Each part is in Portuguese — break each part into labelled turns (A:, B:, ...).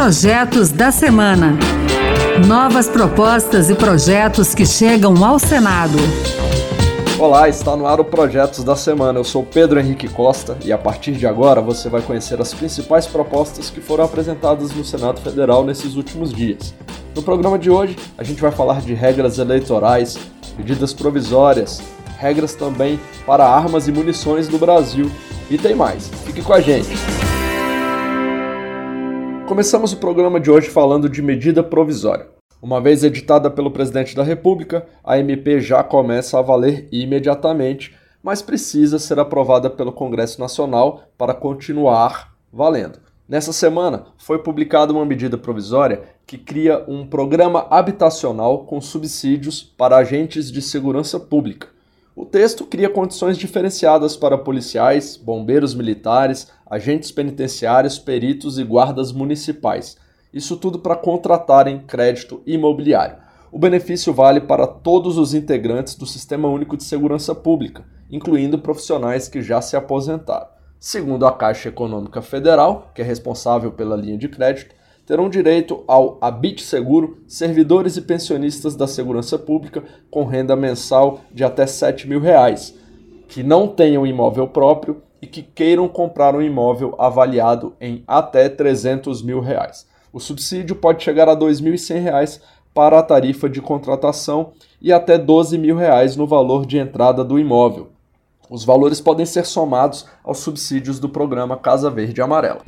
A: Projetos da Semana. Novas propostas e projetos que chegam ao Senado.
B: Olá, está no ar o Projetos da Semana. Eu sou Pedro Henrique Costa e a partir de agora você vai conhecer as principais propostas que foram apresentadas no Senado Federal nesses últimos dias. No programa de hoje, a gente vai falar de regras eleitorais, medidas provisórias, regras também para armas e munições no Brasil e tem mais. Fique com a gente. Começamos o programa de hoje falando de medida provisória. Uma vez editada pelo presidente da República, a MP já começa a valer imediatamente, mas precisa ser aprovada pelo Congresso Nacional para continuar valendo. Nessa semana, foi publicada uma medida provisória que cria um programa habitacional com subsídios para agentes de segurança pública. O texto cria condições diferenciadas para policiais, bombeiros militares, agentes penitenciários, peritos e guardas municipais. Isso tudo para contratarem crédito imobiliário. O benefício vale para todos os integrantes do Sistema Único de Segurança Pública, incluindo profissionais que já se aposentaram. Segundo a Caixa Econômica Federal, que é responsável pela linha de crédito, terão direito ao Habite Seguro servidores e pensionistas da segurança pública com renda mensal de até 7 mil reais, que não tenham imóvel próprio e que queiram comprar um imóvel avaliado em até 300 mil reais. O subsídio pode chegar a R$ 2.100 para a tarifa de contratação e até 12 mil reais no valor de entrada do imóvel. Os valores podem ser somados aos subsídios do programa Casa Verde Amarela.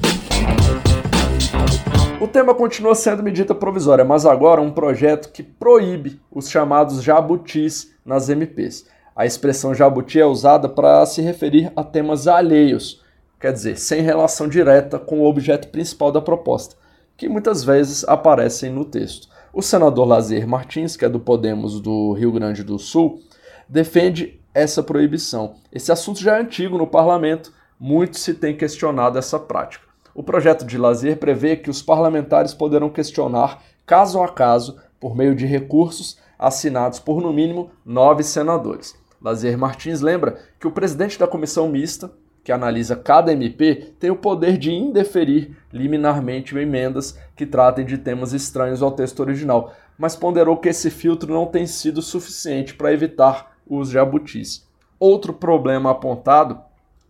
B: O tema continua sendo medida provisória, mas agora um projeto que proíbe os chamados jabutis nas MPs. A expressão jabuti é usada para se referir a temas alheios, quer dizer, sem relação direta com o objeto principal da proposta, que muitas vezes aparecem no texto. O senador Lazier Martins, que é do Podemos do Rio Grande do Sul, defende essa proibição. Esse assunto já é antigo no parlamento, muito se tem questionado essa prática. O projeto de lazer prevê que os parlamentares poderão questionar, caso a caso, por meio de recursos assinados por no mínimo nove senadores. Lazer Martins lembra que o presidente da comissão mista, que analisa cada MP, tem o poder de indeferir liminarmente emendas que tratem de temas estranhos ao texto original, mas ponderou que esse filtro não tem sido suficiente para evitar os jabutis. Outro problema apontado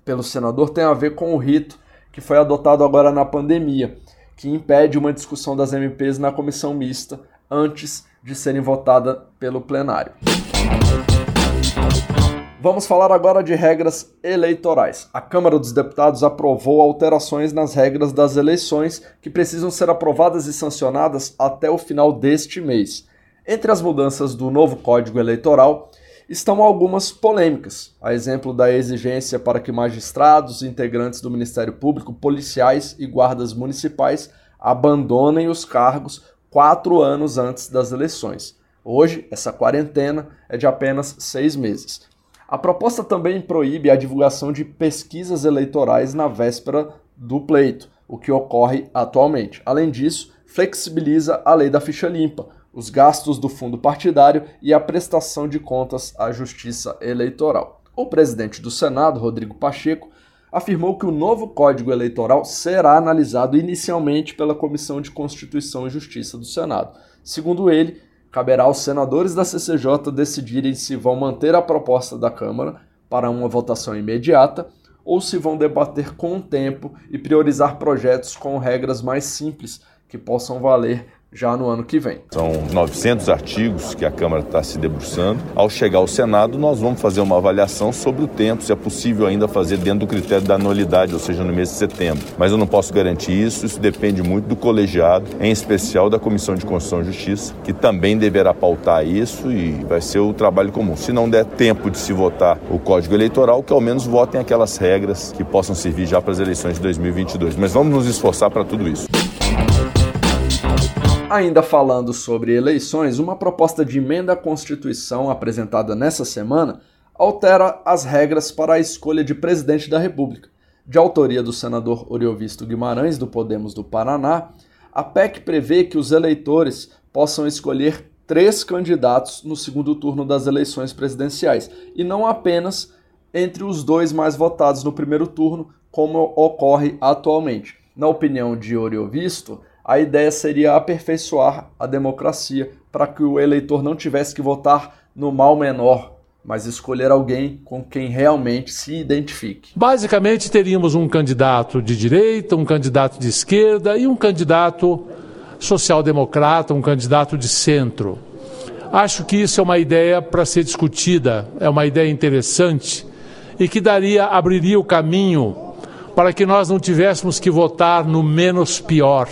B: pelo senador tem a ver com o rito que foi adotado agora na pandemia, que impede uma discussão das MPs na comissão mista antes de serem votadas pelo plenário. Vamos falar agora de regras eleitorais. A Câmara dos Deputados aprovou alterações nas regras das eleições que precisam ser aprovadas e sancionadas até o final deste mês. Entre as mudanças do novo Código Eleitoral estão algumas polêmicas, a exemplo da exigência para que magistrados, integrantes do Ministério Público, policiais e guardas municipais abandonem os cargos quatro anos antes das eleições. Hoje, essa quarentena é de apenas seis meses. A proposta também proíbe a divulgação de pesquisas eleitorais na véspera do pleito, o que ocorre atualmente. Além disso, flexibiliza a lei da ficha limpa, os gastos do fundo partidário e a prestação de contas à Justiça Eleitoral. O presidente do Senado, Rodrigo Pacheco, afirmou que o novo Código Eleitoral será analisado inicialmente pela Comissão de Constituição e Justiça do Senado. Segundo ele, caberá aos senadores da CCJ decidirem se vão manter a proposta da Câmara para uma votação imediata ou se vão debater com o tempo e priorizar projetos com regras mais simples que possam valer já no ano que vem.
C: São 900 artigos que a Câmara está se debruçando. Ao chegar ao Senado, nós vamos fazer uma avaliação sobre o tempo, se é possível ainda fazer dentro do critério da anualidade, ou seja, no mês de setembro. Mas eu não posso garantir isso, isso depende muito do colegiado, em especial da Comissão de Constituição e Justiça, que também deverá pautar isso e vai ser o trabalho comum. Se não der tempo de se votar o Código Eleitoral, que ao menos votem aquelas regras que possam servir já para as eleições de 2022. Mas vamos nos esforçar para tudo isso.
B: Ainda falando sobre eleições, uma proposta de emenda à Constituição apresentada nessa semana altera as regras para a escolha de presidente da República. De autoria do senador Oriovisto Guimarães, do Podemos do Paraná, a PEC prevê que os eleitores possam escolher três candidatos no segundo turno das eleições presidenciais, e não apenas entre os dois mais votados no primeiro turno, como ocorre atualmente. Na opinião de Oriovisto, a ideia seria aperfeiçoar a democracia para que o eleitor não tivesse que votar no mal menor, mas escolher alguém com quem realmente se identifique.
D: Basicamente, teríamos um candidato de direita, um candidato de esquerda e um candidato social-democrata, um candidato de centro. Acho que isso é uma ideia para ser discutida, é uma ideia interessante e que daria, abriria o caminho para que nós não tivéssemos que votar no menos pior.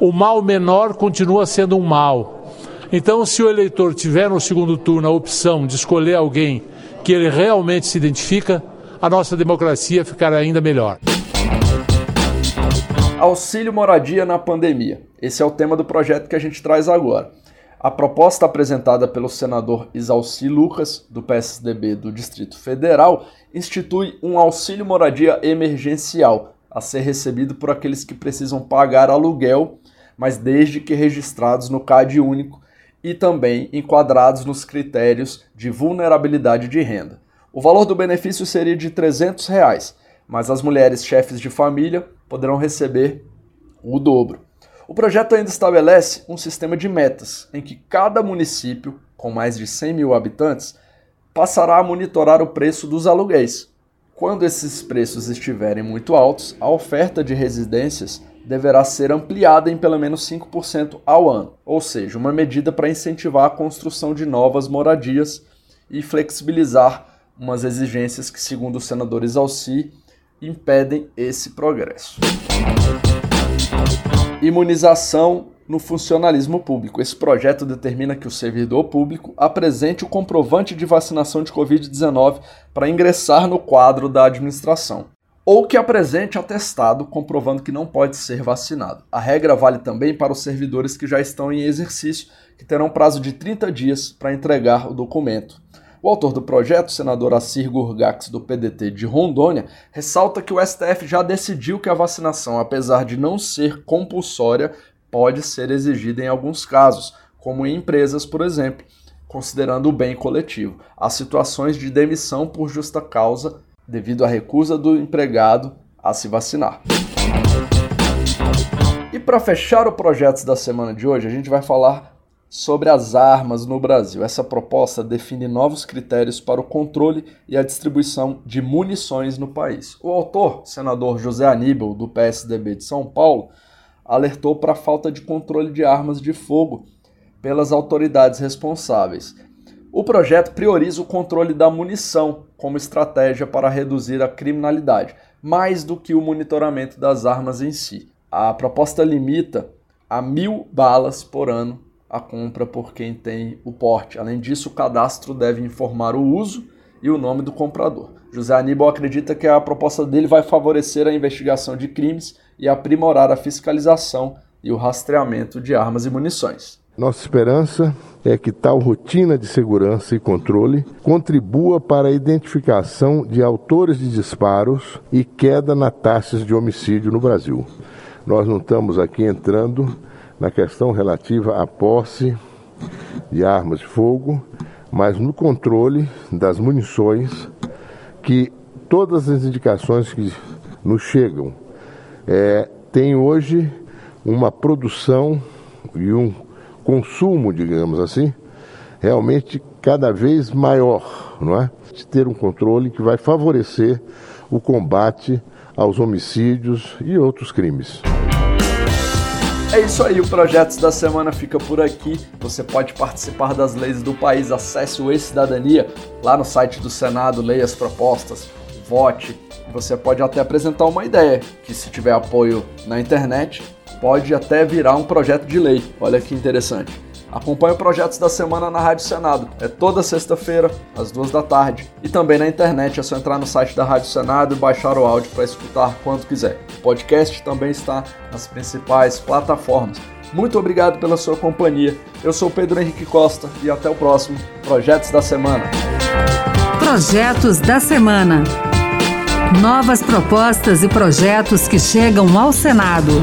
D: O mal menor continua sendo um mal. Então, se o eleitor tiver no segundo turno a opção de escolher alguém que ele realmente se identifica, a nossa democracia ficará ainda melhor.
B: Auxílio moradia na pandemia. Esse é o tema do projeto que a gente traz agora. A proposta apresentada pelo senador Isalci Lucas, do PSDB do Distrito Federal, institui um auxílio moradia emergencial a ser recebido por aqueles que precisam pagar aluguel, mas desde que registrados no CAD único e também enquadrados nos critérios de vulnerabilidade de renda. O valor do benefício seria de 300 reais, mas as mulheres chefes de família poderão receber o dobro. O projeto ainda estabelece um sistema de metas, em que cada município, com mais de 100 mil habitantes, passará a monitorar o preço dos aluguéis. Quando esses preços estiverem muito altos, a oferta de residências deverá ser ampliada em pelo menos 5% ao ano, ou seja, uma medida para incentivar a construção de novas moradias e flexibilizar umas exigências que, segundo os senadores Alci, impedem esse progresso. Imunização no funcionalismo público. Esse projeto determina que o servidor público apresente o comprovante de vacinação de Covid-19 para ingressar no quadro da administração, ou que apresente atestado comprovando que não pode ser vacinado. A regra vale também para os servidores que já estão em exercício, que terão prazo de 30 dias para entregar o documento. O autor do projeto, senador Assir Gurgax, do PDT de Rondônia, ressalta que o STF já decidiu que a vacinação, apesar de não ser compulsória, pode ser exigida em alguns casos, como em empresas, por exemplo, considerando o bem coletivo. Há situações de demissão por justa causa devido à recusa do empregado a se vacinar. E para fechar o projeto da semana de hoje, a gente vai falar sobre as armas no Brasil. Essa proposta define novos critérios para o controle e a distribuição de munições no país. O autor, senador José Aníbal, do PSDB de São Paulo, alertou para a falta de controle de armas de fogo pelas autoridades responsáveis. O projeto prioriza o controle da munição como estratégia para reduzir a criminalidade, mais do que o monitoramento das armas em si. A proposta limita a mil balas por ano a compra por quem tem o porte. Além disso, o cadastro deve informar o uso e o nome do comprador. José Aníbal acredita que a proposta dele vai favorecer a investigação de crimes e aprimorar a fiscalização e o rastreamento de armas e munições.
E: Nossa esperança é que tal rotina de segurança e controle contribua para a identificação de autores de disparos e queda na taxas de homicídio no Brasil. Nós não estamos aqui entrando na questão relativa à posse de armas de fogo, mas no controle das munições, que todas as indicações que nos chegam é, tem hoje uma produção e um consumo, digamos assim, realmente cada vez maior, não é? De ter um controle que vai favorecer o combate aos homicídios e outros crimes.
B: É isso aí, o Projetos da Semana fica por aqui. Você pode participar das leis do país, acesse o E-Cidadania lá no site do Senado, leia as propostas, vote. Você pode até apresentar uma ideia, que se tiver apoio na internet, pode até virar um projeto de lei. Olha que interessante. Acompanhe Projetos da Semana na Rádio Senado. É toda sexta-feira, às duas da tarde. E também na internet, é só entrar no site da Rádio Senado e baixar o áudio para escutar quando quiser. O podcast também está nas principais plataformas. Muito obrigado pela sua companhia. Eu sou Pedro Henrique Costa e até o próximo Projetos da Semana.
A: Projetos da Semana. Novas propostas e projetos que chegam ao Senado.